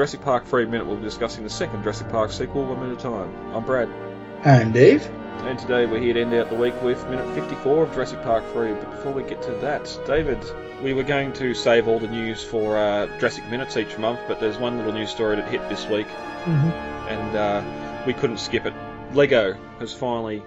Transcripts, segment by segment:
Jurassic Park 3 Minute. We'll be discussing the second Jurassic Park sequel, one minute at a time. I'm Brad. And Dave. And today we're here to end out the week with minute 54 of Jurassic Park 3. But before we get to that, David, we were going to save all the news for uh, Jurassic Minutes each month, but there's one little news story that hit this week, Mm-hmm. and uh, we couldn't skip it. Lego has finally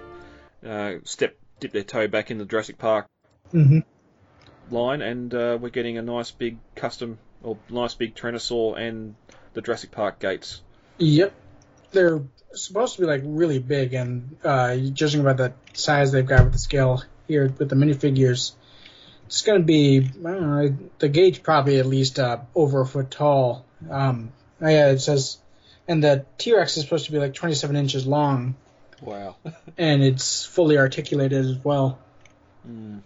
uh, stepped, dipped their toe back in the Jurassic Park Mm-hmm. line, and uh, we're getting a nice big custom, or nice big Tyrannosaur and the Jurassic Park gates. Yep. They're supposed to be like really big, and uh, judging by the size they've got with the scale here with the minifigures, it's going to be I don't know, the gauge probably at least uh, over a foot tall. Um, oh yeah, it says, and the T Rex is supposed to be like 27 inches long, Wow. and it's fully articulated as well. Mm.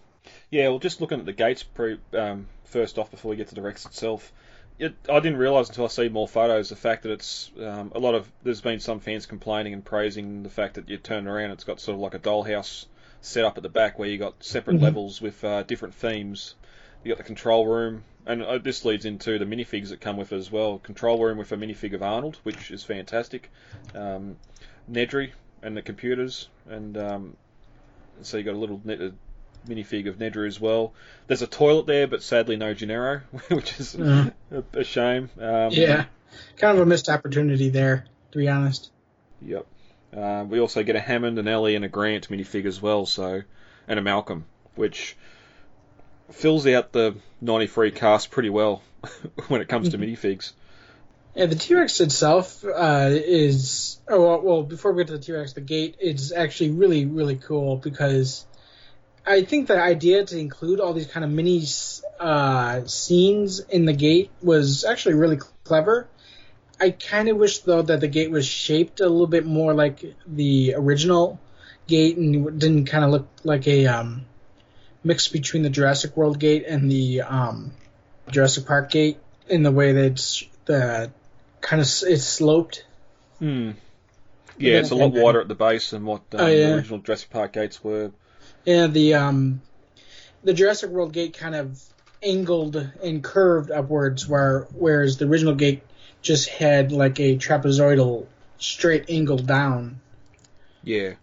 Yeah, well, just looking at the gates pre, um, first off before we get to the Rex itself, it, I didn't realise until I see more photos the fact that it's um, a lot of. There's been some fans complaining and praising the fact that you turn around, it's got sort of like a dollhouse set up at the back where you got separate Mhm. levels with uh, different themes. You got the control room, and uh, this leads into the minifigs that come with it as well. Control room with a minifig of Arnold, which is fantastic. Um, Nedry and the computers, and um, so you got a little minifig of Nedry as well. There's a toilet there, but sadly no Gennaro, which is Mhm. a, a shame. Um, Yeah, kind of a missed opportunity there, to be honest. Yep. Uh, we also get a Hammond, an Ellie, and a Grant minifig as well, so and a Malcolm, which fills out the 93 cast pretty well when it comes to minifigs. Yeah, the T Rex itself uh, is. Oh well, well, before we get to the T Rex, the gate is actually really, really cool because I think the idea to include all these kind of mini uh, scenes in the gate was actually really clever. I kind of wish though that the gate was shaped a little bit more like the original gate and didn't kind of look like a um, mix between the Jurassic World gate and the um, Jurassic Park gate in the way that it's the kind of it's sloped. Hmm. Yeah, it's a lot wider at the base than what um, Oh, yeah. the original Jurassic Park gates were. And the um, the Jurassic World gate kind of angled and curved upwards, where whereas the original gate just had like a trapezoidal straight angle down. Yeah.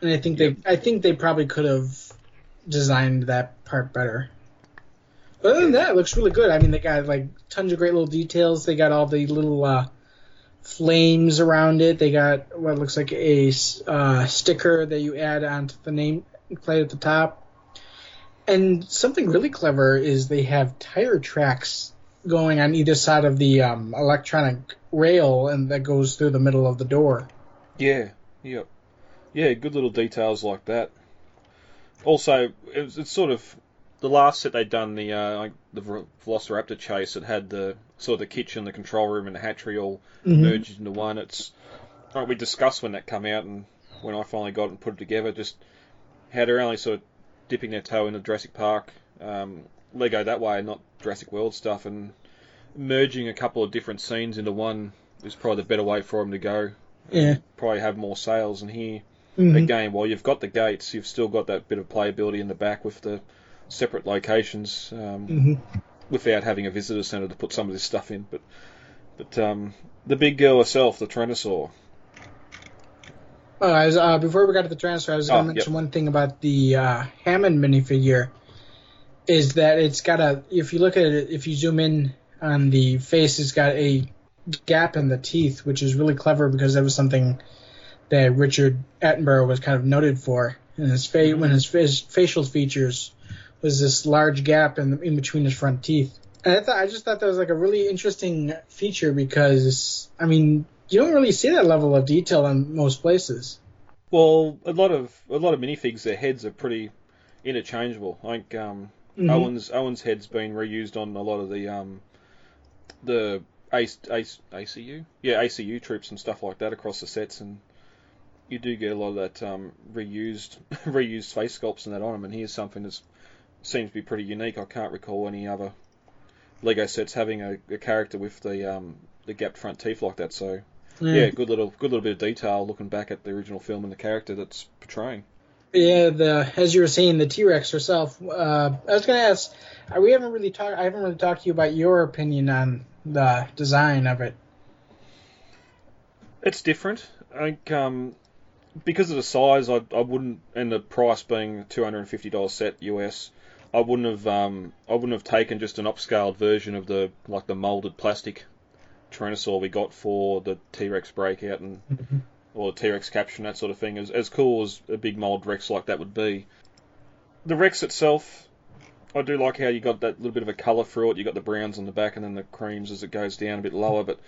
And I think they I think they probably could have designed that part better. But other than that, it looks really good. I mean, they got like tons of great little details. They got all the little uh, flames around it. They got what looks like a uh, sticker that you add onto the name plate at the top. And something really clever is they have tire tracks going on either side of the um, electronic rail, and that goes through the middle of the door. Yeah, yep. Yeah, good little details like that. Also, it's, it's sort of the last set they'd done the uh, like the Velociraptor chase. It had the sort of the kitchen, the control room, and the hatchery all Mhm. merged into one. It's like we discussed when that came out, and when I finally got it and put it together, just how they're only sort of dipping their toe into Jurassic Park, um, Lego that way, not Jurassic World stuff, and merging a couple of different scenes into one is probably the better way for them to go. Yeah. Probably have more sales, and here Mhm. again, while you've got the gates, you've still got that bit of playability in the back with the separate locations, um, Mhm. without having a visitor centre to put some of this stuff in. But but um, the big girl herself, the Tyrannosaur. Oh, I was, uh, before we got to the transfer, I was going Oh, to mention one thing about the uh, Hammond minifigure. Is that it's got a if you look at it, if you zoom in on the face, it's got a gap in the teeth, which is really clever because that was something that Richard Attenborough was kind of noted for in his face when his, his facial features was this large gap in in between his front teeth. And I thought I just thought that was like a really interesting feature because I mean you don't really see that level of detail in most places. Well, a lot of a lot of minifigs, their heads are pretty interchangeable. Like um, Mhm. Owen's Owen's head's been reused on a lot of the um, the ACE, ACE, ACU, yeah, ACU troops and stuff like that across the sets, and you do get a lot of that um, reused reused face sculpts and that on them. And here's something that seems to be pretty unique. I can't recall any other Lego sets having a, a character with the um, the gapped front teeth like that. So yeah, good little good little bit of detail looking back at the original film and the character that's portraying. Yeah, the as you were saying, the T Rex herself. Uh, I was gonna ask, uh, we haven't really talked. I haven't really talked to you about your opinion on the design of it. It's different. I think um, because of the size, I, I wouldn't, and the price being two hundred and fifty dollars set US, I wouldn't have um, I wouldn't have taken just an upscaled version of the like the molded plastic Tyrannosaur we got for the T Rex breakout and Mhm. or T Rex caption that sort of thing. As as cool as a big mold Rex like that would be, the Rex itself, I do like how you got that little bit of a colour through it. You got the browns on the back and then the creams as it goes down a bit lower, but.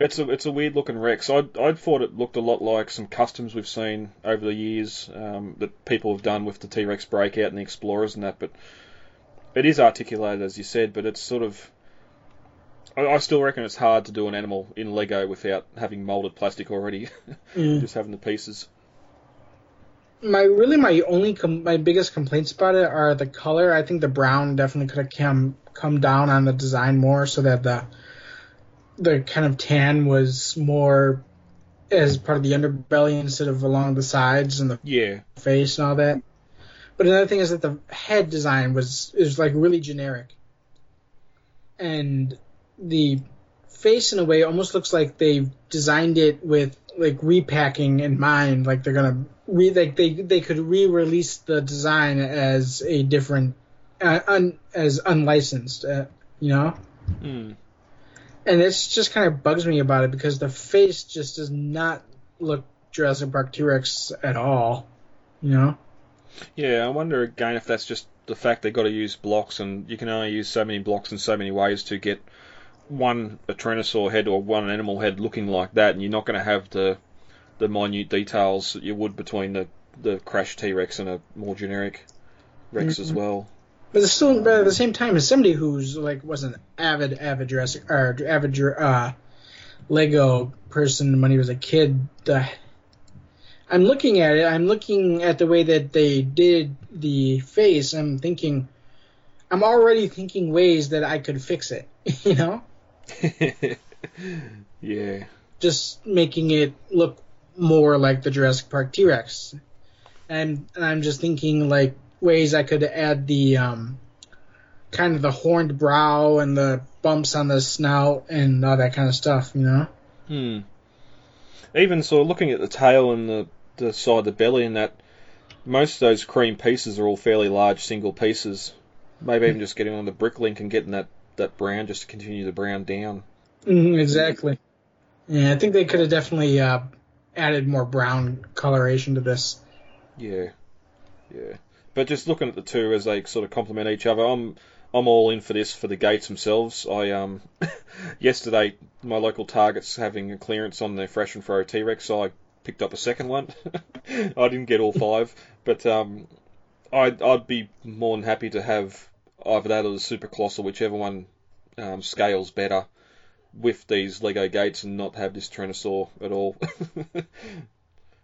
It's a it's a weird looking Rex. I I thought it looked a lot like some customs we've seen over the years um, that people have done with the T Rex breakout and the Explorers and that. But it is articulated as you said, but it's sort of I, I still reckon it's hard to do an animal in Lego without having molded plastic already, Mm. just having the pieces. my really my only com- my biggest complaints about it are the color. I think the brown definitely could have come come down on the design more so that the the kind of tan was more as part of the underbelly instead of along the sides and the Yeah, face and all that. But another thing is that the head design was is like really generic, and the face in a way almost looks like they designed it with like repacking in mind. Like they're gonna re like they they could re-release the design as a different uh, un, as unlicensed, uh, you know. mm. And it's just kind of bugs me about it because the face just does not look Jurassic Park T Rex at all, you know. yeah. I wonder again if that's just the fact they've got to use blocks, and you can only use so many blocks in so many ways to get one a Tyrannosaur head or one animal head looking like that, and you're not going to have the the minute details that you would between the the crash T Rex and a more generic Rex as Mhm. well. But it's still, but at the same time, as somebody who's like was an avid, avid Jurassic or avid uh, Lego person when he was a kid, uh, I'm looking at it. I'm looking at the way that they did the face. I'm thinking, I'm already thinking ways that I could fix it. You know, yeah, just making it look more like the Jurassic Park T Rex. And, and I'm just thinking like ways I could add the um, kind of the horned brow and the bumps on the snout and all that kind of stuff, you know? Hmm. Even so, looking at the tail and the, the side of the belly and that, most of those cream pieces are all fairly large single pieces. Maybe even just getting on the BrickLink and getting that, that brand just to continue the brand down. Mm, exactly. Yeah, I think they could have definitely uh, added more brown coloration to this. Yeah, yeah. But just looking at the two as they sort of complement each other, I'm I'm all in for this for the gates themselves. I um yesterday my local Target's having a clearance on their fresh and fro T Rex, so I picked up a second one. I didn't get all five, but um I'd I'd be more than happy to have either that or the Super Colossal, whichever one um, scales better with these Lego gates and not have this Tyrannosaur at all.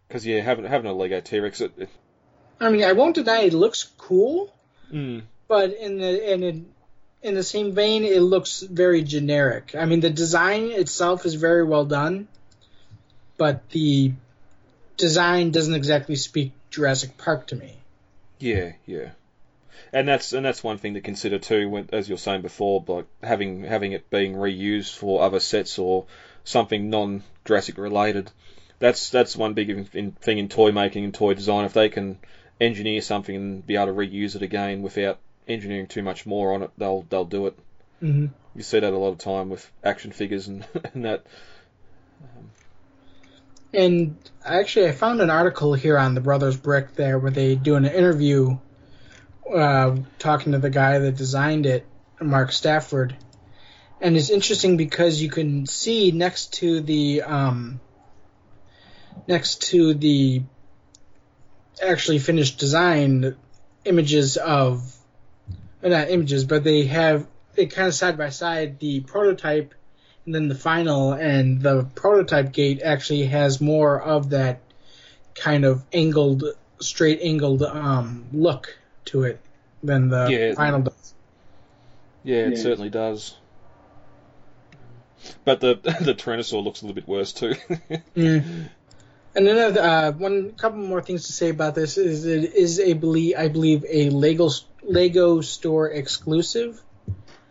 Because yeah, having having a Lego T Rex, it, it I mean, I won't deny it looks cool, mm, but in the in in, in the same vein, it looks very generic. I mean, the design itself is very well done, but the design doesn't exactly speak Jurassic Park to me. Yeah, yeah, and that's and that's one thing to consider too. When, as you're saying before, like having having it being reused for other sets or something non Jurassic related. That's that's one big in, in, thing in toy making and toy design. If they can engineer something and be able to reuse it again without engineering too much more on it, they'll they'll do it. Mm-hmm. You see that a lot of time with action figures and, and that. And actually, I found an article here on the Brothers Brick there where they do an interview uh, talking to the guy that designed it, Mark Stafford. And it's interesting because you can see next to the um, next to the actually finished design images of not images, but they have it kind of side by side the prototype and then the final and the prototype gate actually has more of that kind of angled straight angled um, look to it than the Yeah. final does Yeah, it Yeah. certainly does. But the the Tyrannosaur looks a little bit worse too. Yeah. And then uh, one couple more things to say about this is it is a belie- I believe a Lego Lego store exclusive.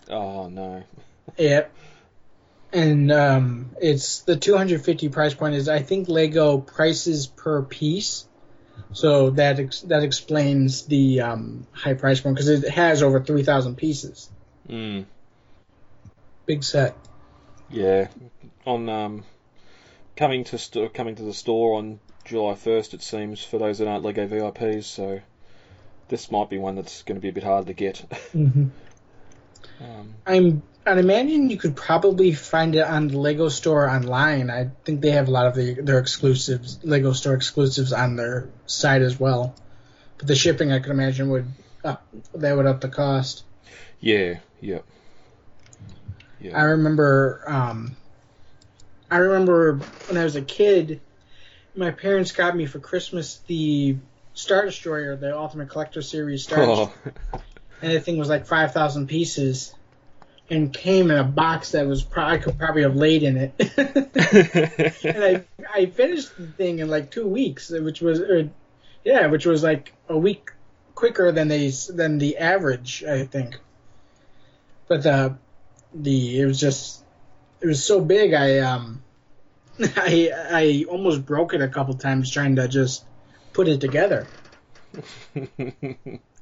oh no. Yep. and um, it's the 250 price point is I think Lego prices per piece, so that ex- that explains the um, high price point because it has over 3,000 pieces. Mm. Big set. Yeah, on um, coming to st- coming to the store on July first, it seems for those that aren't Lego VIPs. So this might be one that's going to be a bit hard to get. Mm-hmm. Um, I'm I'd imagine you could probably find it on the Lego store online. I think they have a lot of the, their exclusives, Lego store exclusives on their site as well. But the shipping, I could imagine, would up, that would up the cost. yeah, Yep. yeah, I remember, um, I remember when I was a kid, my parents got me for Christmas the Star Destroyer, the Ultimate Collector Series Star Destroyer, Oh, and the thing was like five thousand pieces, and came in a box that was I could probably have laid in it. and I I finished the thing in like two weeks, which was or, yeah, which was like a week quicker than they than the average, I think. But the the it was just it was so big, I um I I almost broke it a couple times trying to just put it together.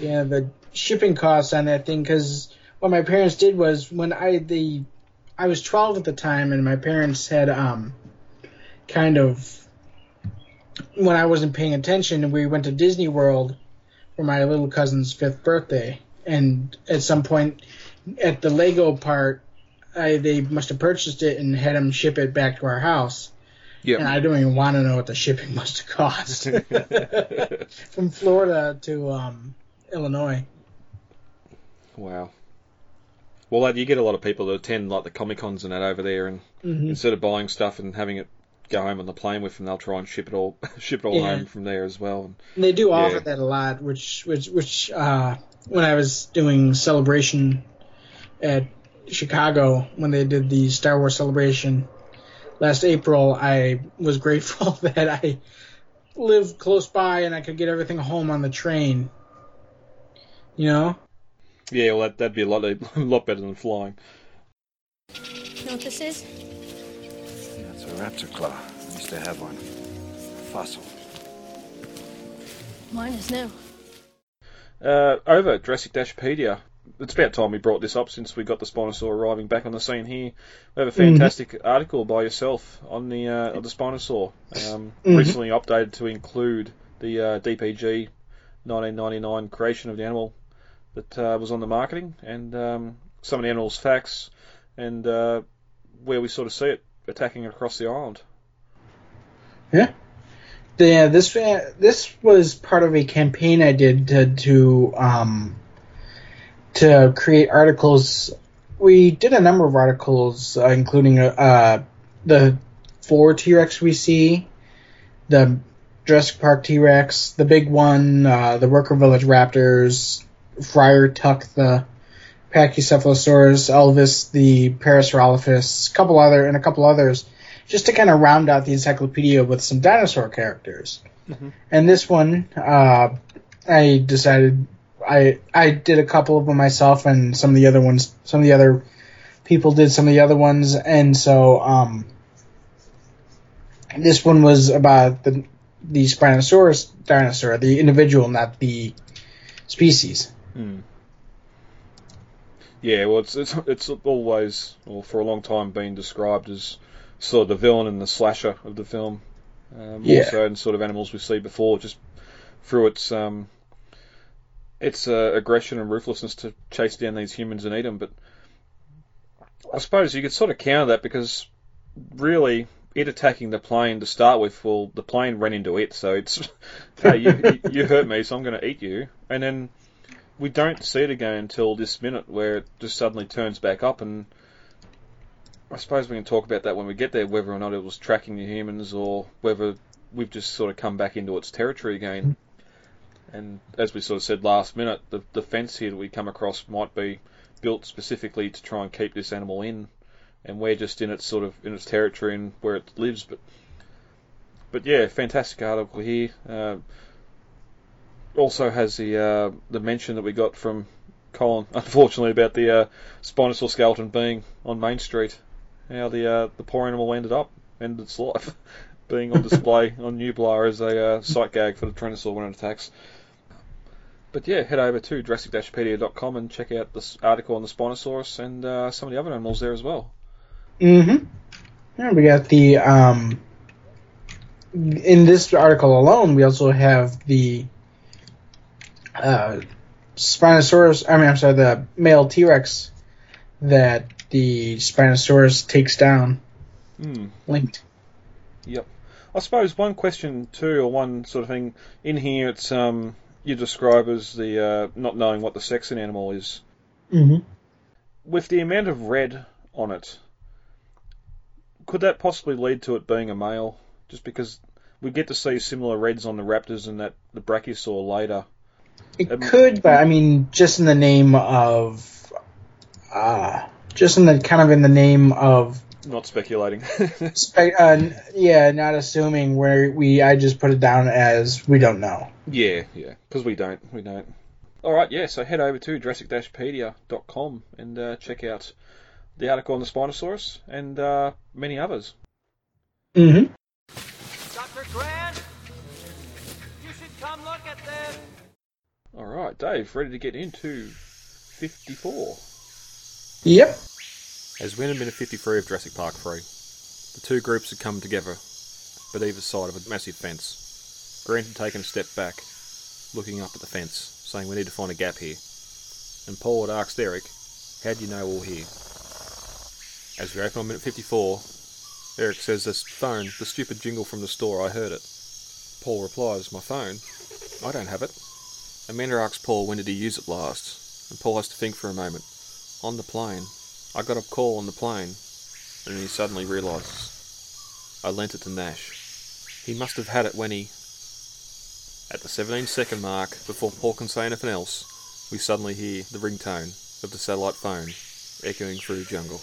Yeah, the shipping costs on that thing because what my parents did was when I the I was 12 at the time and my parents had um kind of when I wasn't paying attention we went to Disney World for my little cousin's fifth birthday. And at some point at the Lego part I they must have purchased it and had them ship it back to our house. And. I don't even want to know what the shipping must have cost. From Florida to um Illinois. wow. Well, you get a lot of people that attend like the Comic Cons and that over there, and hmm instead of buying stuff and having it go home on the plane with them, they'll try and ship it all ship it all Yeah. home from there as well. And And they do offer Yeah. that a lot, which which which uh, when I was doing celebration at Chicago when they did the Star Wars celebration last April, I was grateful that I lived close by and I could get everything home on the train. You know? yeah, well, that, that'd be a lot a lot better than flying. Know what this is? Yeah, it's a raptor claw. I used to have one. Fossil. Mine is new. Uh, over at Jurassic Dashpedia, it's about time we brought this up since we got the Spinosaur arriving back on the scene here. We have a fantastic article by yourself on the uh, of the Spinosaur, um, Mhm. recently updated to include the uh, DPG 1999 creation of the animal that uh, was on the marketing and um, some of the animal's facts and uh, where we sort of see it attacking across the island. Yeah, Yeah, this uh, this was part of a campaign I did to to um to create articles. We did a number of articles, uh, including uh the four T Rex we see, the Jurassic Park T Rex, the big one, uh, the Worker Village Raptors, Friar Tuck the Pachycephalosaurus, Elvis the Parasaurolophus, a couple other and a couple others just to kind of round out the encyclopedia with some dinosaur characters. Mhm. And this one, uh, I decided I I did a couple of them myself, and some of the other ones, some of the other people did some of the other ones, and so um, this one was about the the Spinosaurus dinosaur, the individual, not the species. Hmm. Yeah, well, it's, it's it's always, or for a long time, been described as sort of the villain and the slasher of the film. More Yeah. so than sort of animals we've seen before, just through its um, its uh, aggression and ruthlessness to chase down these humans and eat them. But I suppose you could sort of counter that because really, it attacking the plane to start with, well, the plane ran into it, so it's hey, you, you, you hurt me, so I'm going to eat you, and then we don't see it again until this minute where it just suddenly turns back up and I suppose we can talk about that when we get there, whether or not it was tracking the humans or whether we've just sort of come back into its territory again. And as we sort of said last minute, the, the fence here that we come across might be built specifically to try and keep this animal in, and we're just in its sort of in its territory and where it lives. But but yeah, fantastic article here. Uh, also has the uh, the mention that we got from Colin, unfortunately, about the uh, Spinosaur skeleton being on Main Street. how the uh, the poor animal ended up, ended its life, being on display on Nublar as a uh, sight gag for the Tyrannosaur when it attacks. But yeah, head over to Jurassic-pedia.com and check out this article on the Spinosaurus and uh, some of the other animals there as well. Mm-hmm. Yeah, we got the um. In this article alone, we also have the uh, Spinosaurus. I mean, I'm sorry, the male T Rex that the Spinosaurus takes down. Hmm. Linked. Yep. I suppose one question too, or one sort of thing in here, it's um you describe as the uh, not knowing what the sex an animal is. Mm-hmm. With the amount of red on it, could that possibly lead to it being a male? Just because we get to see similar reds on the raptors and that the brachiosaur later. It Um, could, but I mean, just in the name of, uh, just in the kind of in the name of, Not speculating. spe- uh, yeah, not assuming where we. I just put it down as we don't know. yeah, yeah, because we don't, we don't. All right, yeah. So head over to Jurassic-pedia.com and uh, check out the article on the Spinosaurus and uh, many others. Mm-hmm. All right, Dave, ready to get into 54. Yep. As we entered minute 53 of Jurassic Park 3, the two groups had come together, but either side of a massive fence. Grant had taken a step back, looking up at the fence, saying we need to find a gap here. And Paul had asked Eric, how do you know we're here? As we open on minute 54, Eric says this phone, the stupid jingle from the store, I heard it. Paul replies, my phone? I don't have it. Amanda asks Paul when did he use it last, and Paul has to think for a moment. On the plane. I got a call on the plane, and he suddenly realises. I lent it to Nash. He must have had it when he. At the 17 second mark, before Paul can say anything else, we suddenly hear the ringtone of the satellite phone echoing through the jungle.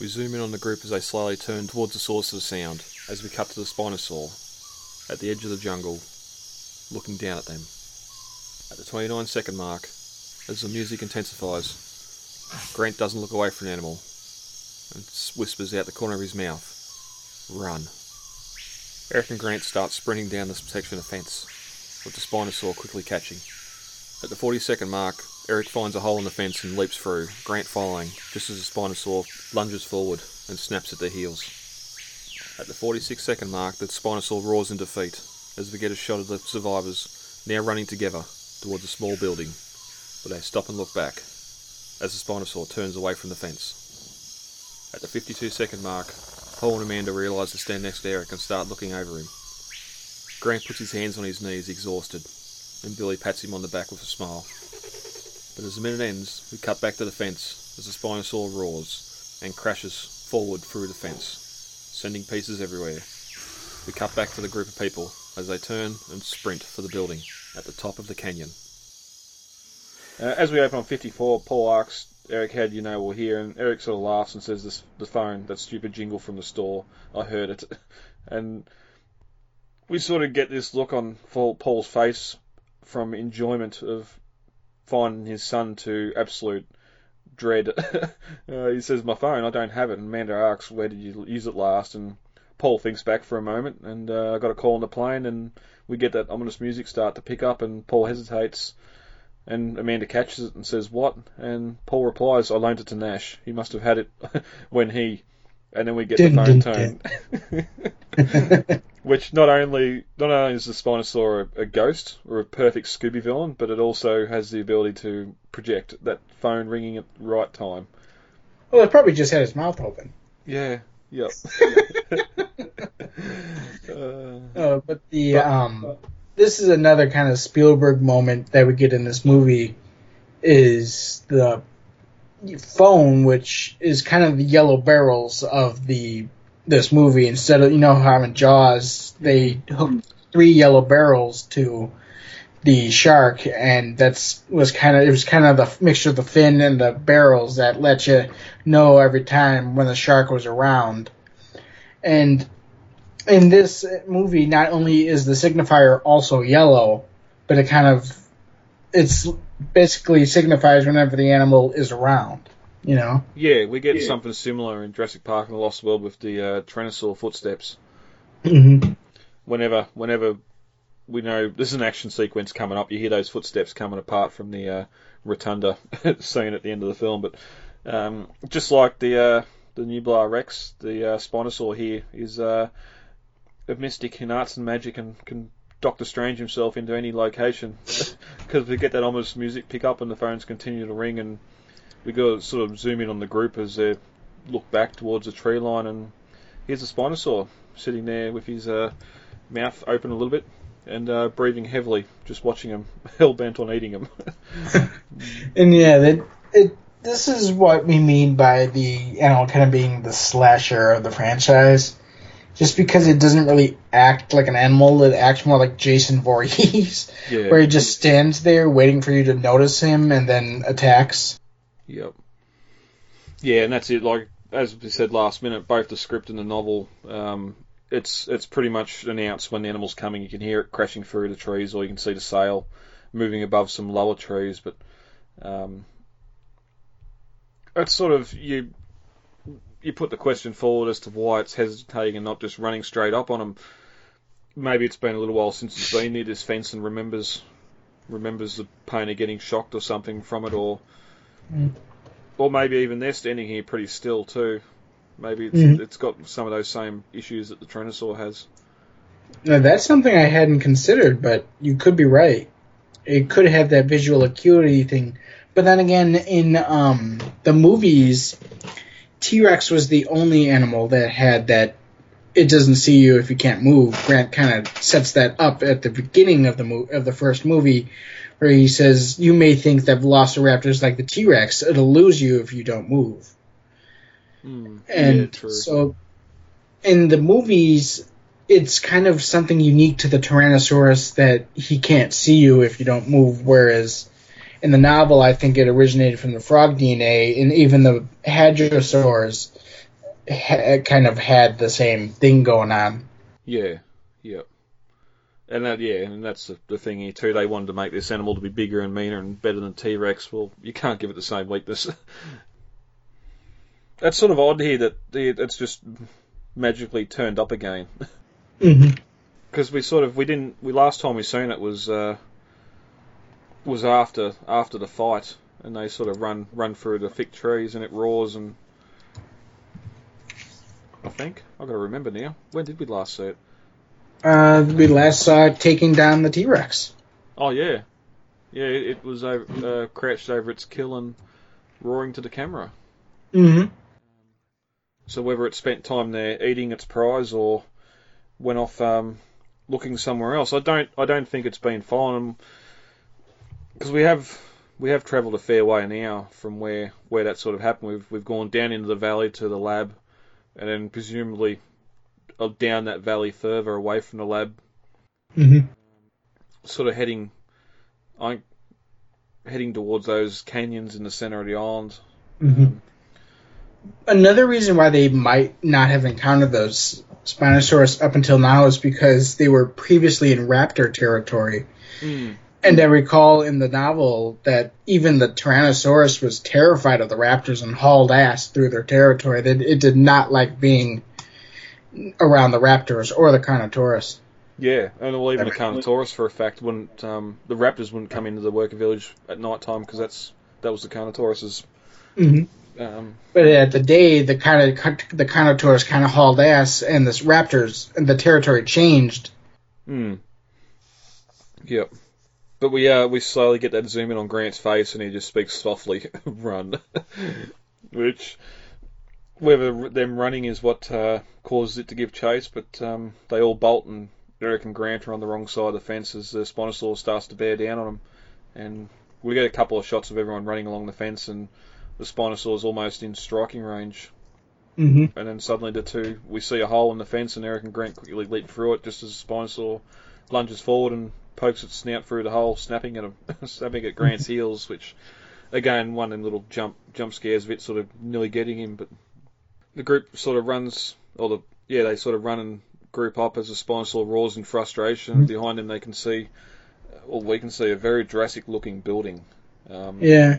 We zoom in on the group as they slowly turn towards the source of the sound, as we cut to the Spinosaur, at the edge of the jungle, looking down at them. At the 29 second mark, as the music intensifies, Grant doesn't look away from the animal and whispers out the corner of his mouth, Run. Eric and Grant start sprinting down this section of fence, with the Spinosaur quickly catching. At the 40 second mark, Eric finds a hole in the fence and leaps through, Grant following, just as the Spinosaur lunges forward and snaps at their heels. At the 46 second mark, the Spinosaur roars in defeat as we get a shot of the survivors now running together towards a small building, but they stop and look back as the Spinosaur turns away from the fence. At the 52 second mark, Paul and Amanda realise to stand next to Eric and start looking over him. Grant puts his hands on his knees, exhausted, and Billy pats him on the back with a smile. But as the minute ends, we cut back to the fence as the Spinosaur roars and crashes forward through the fence, sending pieces everywhere. We cut back to the group of people as they turn and sprint for the building at the top of the canyon. Uh, as we open on 54, Paul asks Eric, do you know we're here? And Eric sort of laughs and says, this, the phone, that stupid jingle from the store, I heard it. And we sort of get this look on Paul's face from enjoyment of finding his son to absolute dread. uh, he says, my phone, I don't have it. And Amanda asks, where did you use it last? And Paul thinks back for a moment, and uh, I got a call on the plane, and we get that ominous music start to pick up, and Paul hesitates. And Amanda catches it and says, What? And Paul replies, I loaned it to Nash. He must have had it when he. And then we get Dun, the phone dun, tone. Which not only not only is the Spinosaur a, a ghost or a perfect Scooby villain, but it also has the ability to project that phone ringing at the right time. Well, it probably just had his mouth open. Yeah. Yep. uh, Uh, but the um, this is another kind of Spielberg moment that we get in this movie is the phone, which is kind of the yellow barrels of the this movie. Instead of you know how in Jaws they hooked three yellow barrels to the shark, and that's was kind of it was kind of the mixture of the fin and the barrels that let you know every time when the shark was around. And in this movie, not only is the signifier also yellow, but it kind of it's basically signifies whenever the animal is around. You know. Yeah, we get something similar in Jurassic Park and the Lost World with the uh, Tyrannosaur footsteps. Mm-hmm. Whenever, whenever we know there's an action sequence coming up, you hear those footsteps coming apart from the uh, rotunda scene at the end of the film. But um, just like the uh, the Nublar Rex, the uh, Spinosaur here is uh, a mystic in arts and magic and can Doctor Strange himself into any location because we get that ominous music pick up and the phones continue to ring and we go sort of zoom in on the group as they look back towards the tree line and here's a Spinosaur sitting there with his uh, mouth open a little bit and uh, breathing heavily, just watching him, hell bent on eating him. And yeah, that it. This is what we mean by the animal kind of being the slasher of the franchise. Just because it doesn't really act like an animal, it acts more like Jason Voorhees, yeah. where he just stands there waiting for you to notice him and then attacks. Yep. Yeah, and that's it. Like as we said last minute, both the script and the novel, um, it's it's pretty much announced when the animal's coming. You can hear it crashing through the trees, or you can see the sail moving above some lower trees. But um, it's sort of you you put the question forward as to why it's hesitating and not just running straight up on them. Maybe it's been a little while since it's been near this fence and remembers remembers the pain of getting shocked or something from it, or or maybe even they're standing here pretty still too. Maybe it's, Mhm. it's got some of those same issues that the Tyrannosaur has. Now that's something I hadn't considered, but you could be right. It could have that visual acuity thing. But then again, in um, the movies, T Rex was the only animal that had that. It doesn't see you if you can't move. Grant kind of sets that up at the beginning of the mo- of the first movie, where he says, "You may think that Velociraptor is like the T Rex. It'll lose you if you don't move." Mm. And yeah, so in the movies, it's kind of something unique to the Tyrannosaurus that he can't see you if you don't move, whereas in the novel, I think it originated from the frog DNA, and even the Hadrosaurs ha- kind of had the same thing going on. Yeah, yep. And that, yeah, and that's the, the thing here too. They wanted to make this animal to be bigger and meaner and better than T Rex. Well, you can't give it the same weakness. that's sort of odd here that it's just magically turned up again. Mm-hmm. Because we sort of we didn't we last time we seen it was uh, was after after the fight, and they sort of run run through the thick trees and it roars and I think I've got to remember now. When did we last see it? Uh, we last saw it taking down the T Rex. Oh yeah, yeah. It, it was over, uh, crouched over its kill and roaring to the camera. Mm-hmm. So whether it spent time there eating its prize or went off um, looking somewhere else, I don't. I don't think it's been following because we have we have travelled a fair way now from where where that sort of happened. We've we've gone down into the valley to the lab, and then presumably uh, down that valley further away from the lab Mm-hmm. sort of heading, I heading towards those canyons in the center of the island. Mm-hmm. Another reason why they might not have encountered those Spinosaurus up until now is because they were previously in raptor territory. Mm. And I recall in the novel that even the Tyrannosaurus was terrified of the raptors and hauled ass through their territory. That it did not like being around the raptors or the Carnotaurus. Yeah, and well, even the Carnotaurus, for a fact, wouldn't um, the raptors wouldn't come into the worker village at night time because that's that was the Carnotaurus's. Mm-hmm. Um, But at the day, the kind of the Carnotaurus kind of hauled ass, and the raptors and the territory changed. hmm. Yep. But we uh we slowly get that zoom in on Grant's face, and he just speaks softly, "Run," which whether them running is what uh, causes it to give chase, but um, they all bolt and Eric and Grant are on the wrong side of the fence as the Spinosaurus starts to bear down on them, and we get a couple of shots of everyone running along the fence, and the Spinosaurus is almost in striking range, Mm-hmm. and then suddenly the two we see a hole in the fence, and Eric and Grant quickly leap through it just as the Spinosaur lunges forward and pokes its snout through the hole, snapping at him, snapping at Grant's heels, which again one of them little jump jump scares of it sort of nearly getting him, but the group sort of runs, or the yeah they sort of run and group up as the Spinosaur roars in frustration. and Behind them they can see, well we can see a very Jurassic looking building. Um, Yeah.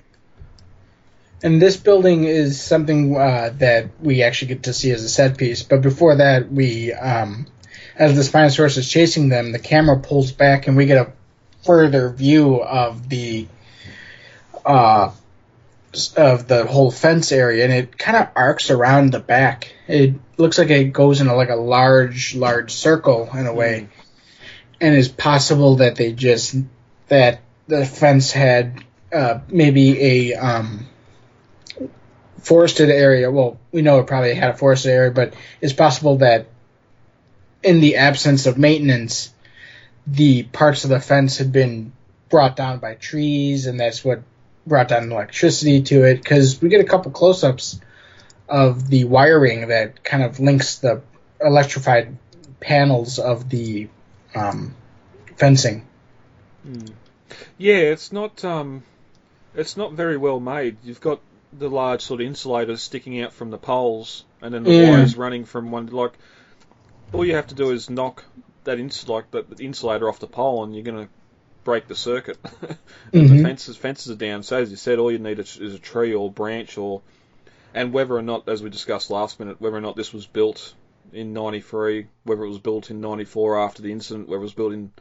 And this building is something uh, that we actually get to see as a set piece. But before that, we, um, as the Spinosaurus is chasing them, the camera pulls back and we get a further view of the uh, of the whole fence area, and it kind of arcs around the back. It looks like it goes in a, like a large, large circle in a way, and it's possible that they just that the fence had uh, maybe a um, forested area. Well, we know it probably had a forested area, but it's possible that in the absence of maintenance, the parts of the fence had been brought down by trees, and that's what brought down electricity to it. Because we get a couple close-ups of the wiring that kind of links the electrified panels of the um, fencing. Yeah, it's not um, it's not very well made. You've got the large sort of insulators sticking out from the poles, and then the Yeah. wires running from one. Like all you have to do is knock that ins like the, the insulator off the pole, and you're gonna break the circuit. and the Mhm. fences fences are down. So as you said, all you need is, a tree or branch, or and whether or not, as we discussed last minute, whether or not this was built in '93, whether it was built in '94 after the incident, whether it was built in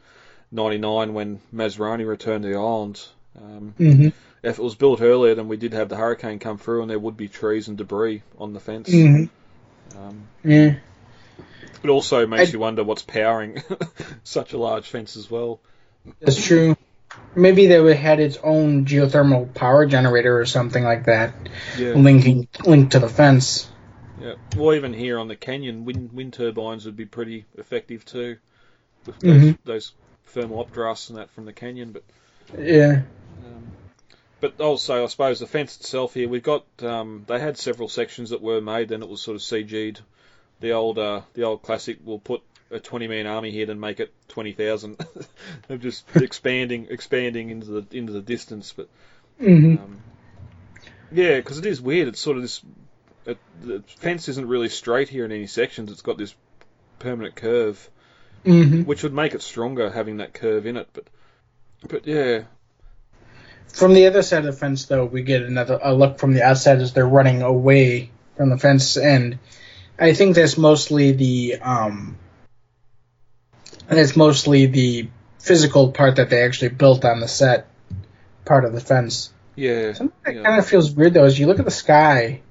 '99 when Masrani returned to the island. Um, hmm if it was built earlier, then we did have the hurricane come through, and there would be trees and debris on the fence. hmm Um, Yeah. it also makes I- you wonder what's powering such a large fence as well. That's true. Maybe they would had its own geothermal power generator or something like that, Yeah. linking linked to the fence. Yeah. Well, even here on the canyon, wind wind turbines would be pretty effective too, with those, Mhm. those thermal updrafts and that from the canyon. But Yeah. But also, I suppose the fence itself here, we've got um, they had several sections that were made, then it was sort of CG'd. The old uh, the old classic, we'll put a twenty man army here and make it twenty thousand. of just expanding expanding into the into the distance, but. hmm Um, yeah, because it is weird. It's sort of this. It, the fence isn't really straight here in any sections. It's got this permanent curve, hmm which would make it stronger having that curve in it. But, but yeah, From the other side of the fence, though, we get another a look from the outside as they're running away from the fence, and I think that's mostly the um, and it's mostly the physical part that they actually built on the set part of the fence. yeah, Something that yeah. kind of feels weird though is you look at the sky,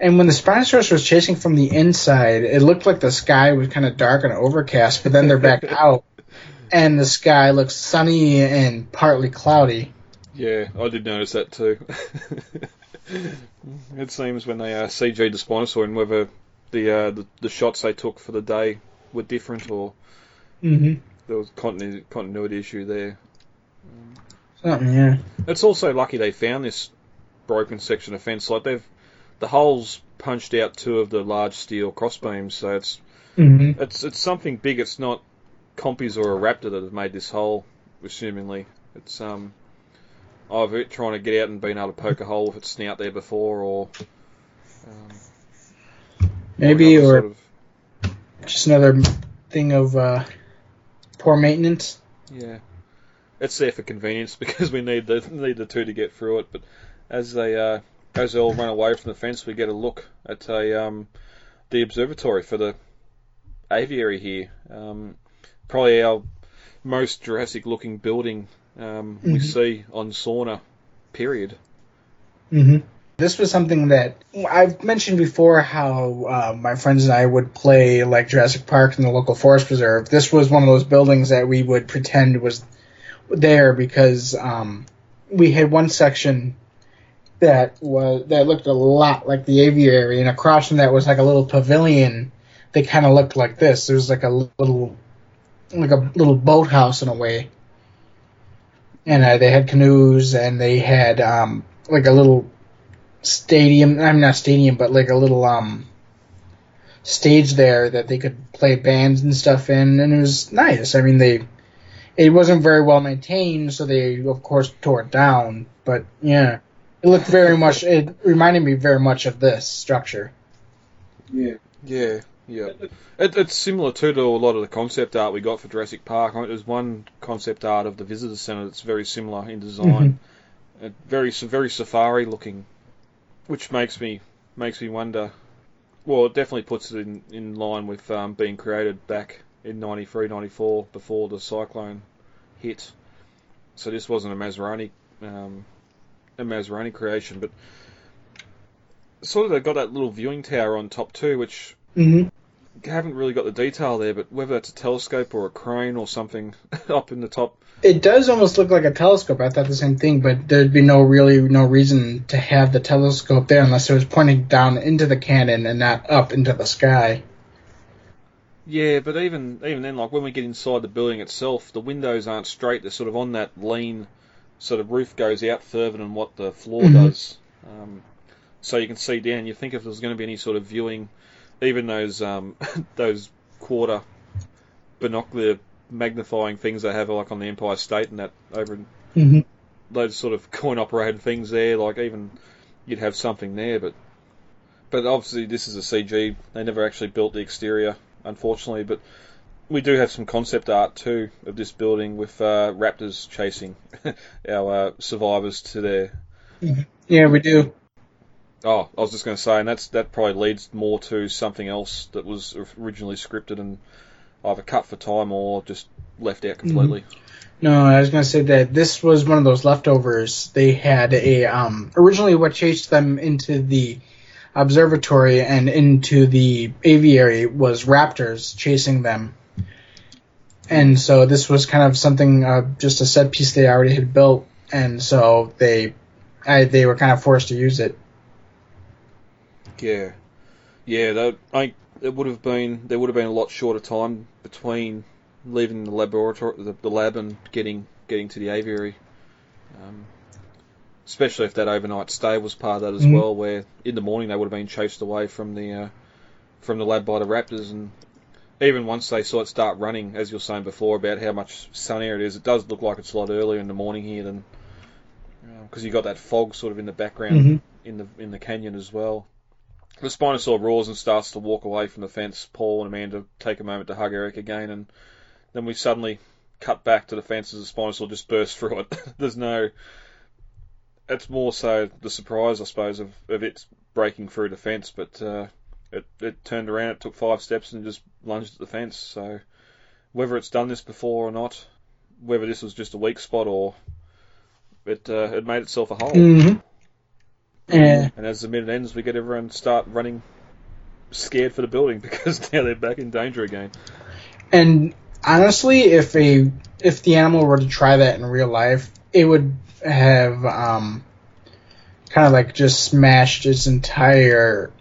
and when the Spinosaurus was chasing from the inside, it looked like the sky was kind of dark and overcast, but then they're back out, and the sky looks sunny and partly cloudy. Yeah. I did notice that too. it seems when they uh, CG the Spinosaur and whether the, uh, the the shots they took for the day were different or Mm-hmm. there was continuity continuity issue there. Something, yeah. It's also lucky they found this broken section of fence. Like they've the holes punched out two of the large steel crossbeams, so it's Mm-hmm. it's it's something big. It's not compies or a raptor that have made this hole. Assumingly, it's um either it trying to get out and being able to poke a hole with its snout there before, or um, Maybe, or sort of- just another thing of uh, poor maintenance. Yeah, it's there for convenience because we need the need the two to get through it. But as they uh, as they all run away from the fence, we get a look at a um, the observatory for the aviary here. Um, probably our most Jurassic looking building um, we Mhm. see on Sorna. Period. Mm-hmm. This was something that I've mentioned before. How uh, my friends and I would play like Jurassic Park in the local forest preserve. This was one of those buildings that we would pretend was there because um, we had one section that was that looked a lot like the aviary, and across from that was like a little pavilion. They kind of looked like this. There was like a little, like a little boathouse in a way, and uh, they had canoes and they had um, like a little stadium. I'm not stadium, but like a little um stage there that they could play bands and stuff in, and it was nice. I mean, they it wasn't very well maintained, so they of course tore it down. But yeah, it looked very much. It reminded me very much of this structure. Yeah, yeah. It, it's similar too to a lot of the concept art we got for Jurassic Park. I mean, There's one concept art of the visitor centre that's very similar in design. Uh, very very safari looking. which makes me makes me wonder. Well, it definitely puts it in, in line with um, being created back in 93, 94, before the cyclone hit. So this wasn't a Masrani um, a Masrani creation, but sort of they've got that little viewing tower on top too, which hmm haven't really got the detail there, but whether that's a telescope or a crane or something up in the top. It does almost look like a telescope. I thought the same thing, but there'd be no really no reason to have the telescope there unless it was pointing down into the cannon and not up into the sky. Yeah, but even even then, like when we get inside the building itself, the windows aren't straight. They're sort of on that lean, sort of roof goes out further than what the floor Mhm. does. Um, so you can see down. You think if there's going to be any sort of viewing, even those um, those quarter binocular magnifying things they have, like on the Empire State and that over in Mm-hmm. those sort of coin operated things there, like even you'd have something there, but but obviously this is a CG. They never actually built the exterior, unfortunately, but we do have some concept art too of this building with uh, raptors chasing our uh, survivors to their. Yeah, we do. Oh, I was just going to say, and that's that probably leads more to something else that was originally scripted and either cut for time or just left out completely. No, I was gonna say that this was one of those leftovers. They had a um originally what chased them into the observatory and into the aviary was raptors chasing them. And so this was kind of something uh, just a set piece they already had built and so they I, they were kind of forced to use it. Yeah, yeah. That I it would have been there would have been a lot shorter time between leaving the laboratory, the, the lab, and getting getting to the aviary. Um, especially if that overnight stay was part of that as Mhm. well, where in the morning they would have been chased away from the uh, from the lab by the raptors, and even once they saw it start running, as you were saying before about how much sunnier it is, it does look like it's a lot earlier in the morning here than because you got that fog sort of in the background Mhm. in the in the canyon as well. The Spinosaur roars and starts to walk away from the fence. Paul and Amanda take a moment to hug Eric again, and then we suddenly cut back to the fence as the Spinosaur just bursts through it. There's no. It's more so the surprise, I suppose, of, of it breaking through the fence, but uh, it, it turned around, it took five steps and just lunged at the fence. So whether it's done this before or not, whether this was just a weak spot or it uh, it made itself a hole. Mm-hmm. Yeah. And as the minute ends, we get everyone start running scared for the building because now they're back in danger again. And honestly, if a if the animal were to try that in real life, it would have um, kind of like just smashed its entire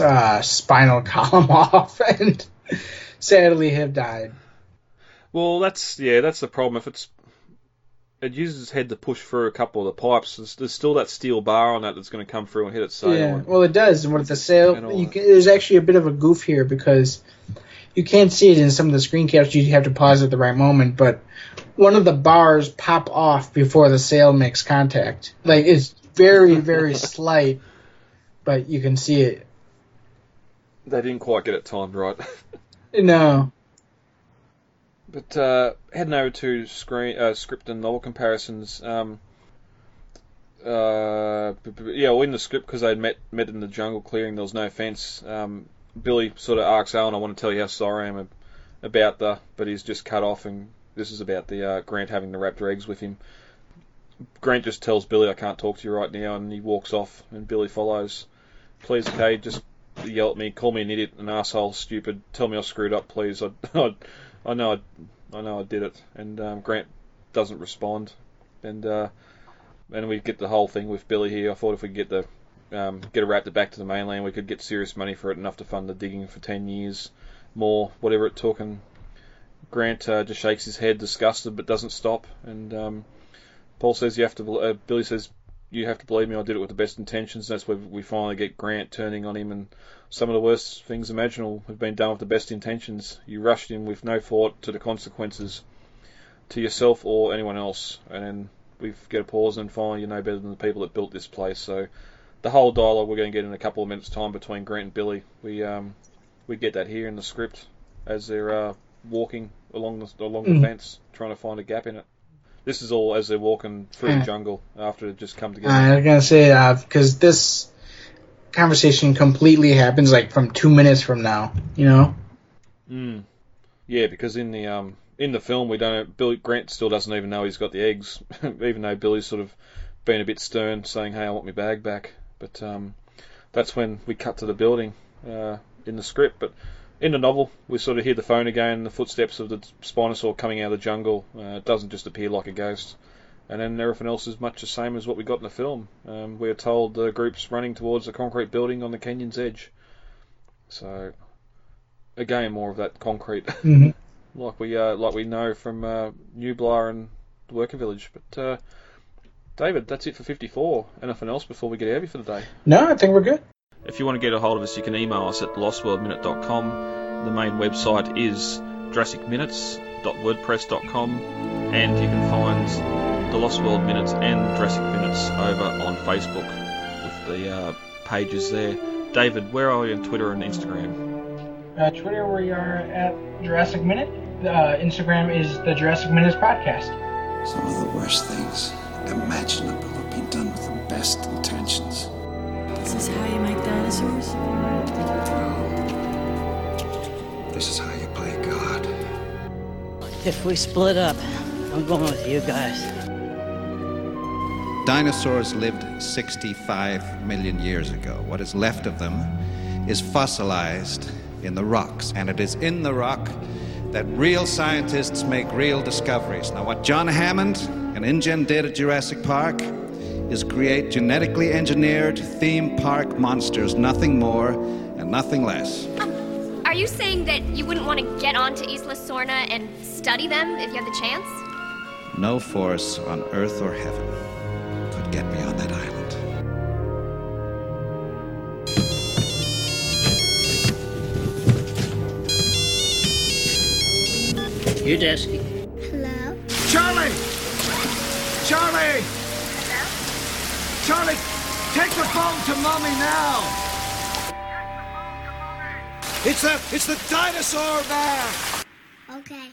uh, spinal column off and sadly have died. Well, that's yeah, that's the problem. If it's it uses its head to push through a couple of the pipes, there's, there's still that steel bar on that that's going to come through and hit its sail. Yeah, and- well, it does. And with the sail, you can, there's actually a bit of a goof here because you can't see it in some of the screen caps. You have to pause at the right moment, but one of the bars pop off before the sail makes contact. Like it's very, very slight, but you can see it. They didn't quite get it timed right. No. But uh, heading over to screen uh, script and novel comparisons. Um, uh, yeah, well, in the script because they'd met met in the jungle clearing, there was no fence. Um, Billy sort of asks Alan, "I want to tell you how sorry I am about the," but he's just cut off, and this is about the uh, Grant having the raptor eggs with him. Grant just tells Billy, "I can't talk to you right now," and he walks off, and Billy follows. Please, okay, just yell at me, call me an idiot, an asshole, stupid, tell me I screwed up, please. I, I, I know, I, I know I did it. And um, Grant doesn't respond, and uh, and we get the whole thing with Billy here. I thought if we get the um, get a raptor back to the mainland, we could get serious money for it, enough to fund the digging for ten years more, whatever it took. And Grant uh, just shakes his head, disgusted, but doesn't stop. And um, Paul says you have to. Uh, Billy says you have to believe me. I did it with the best intentions. That's where we finally get Grant turning on him, and some of the worst things imaginable have been done with the best intentions. You rushed him with no thought to the consequences to yourself or anyone else, and then we get a pause, and finally you know better than the people that built this place. So the whole dialogue we're going to get in a couple of minutes' time between Grant and Billy. We um we get that here in the script as they're uh, walking along the along the Mhm. fence, trying to find a gap in it. This is all as they're walking through the jungle after it just come together. I was gonna say because this conversation completely happens like from two minutes from now. You know. Mm. Yeah, because in the um in the film we don't Billy Grant still doesn't even know he's got the eggs, even though Billy's sort of been a bit stern, saying, "Hey, I want my bag back." But um, that's when we cut to the building uh, in the script. But in the novel, we sort of hear the phone again, the footsteps of the Spinosaur coming out of the jungle. Uh, it doesn't just appear like a ghost. And then everything else is much the same as what we got in the film. Um, we're told the group's running towards a concrete building on the canyon's edge. So, again, more of that concrete, Mhm. like we uh, like we know from uh, Nublar and the Worker Village. But uh, David, that's it for 54. Anything else before we get out of here for the day? No, I think we're good. If you want to get a hold of us, you can email us at lostworldminute.com. The main website is jurassicminutes.wordpress.com, and you can find the Lost World Minutes and Jurassic Minutes over on Facebook with the uh, pages there. David, where are you on Twitter and Instagram? Uh, Twitter, we are at Jurassic Minute. Uh, Instagram is the Jurassic Minutes podcast. Some of the worst things If we split up, I'm going with you guys. Dinosaurs lived 65 million years ago. What is left of them is fossilized in the rocks, and it is in the rock that real scientists make real discoveries. Now, what John Hammond and InGen did at Jurassic Park is create genetically engineered theme park monsters, nothing more and nothing less. Are you saying that you wouldn't want to get onto Isla Sorna and study them if you had the chance? No force on earth or heaven could get me on that island. Your desk. Hello? Charlie! Charlie! Hello? Charlie, take the phone to mommy now! It's the it's the dinosaur man! Okay.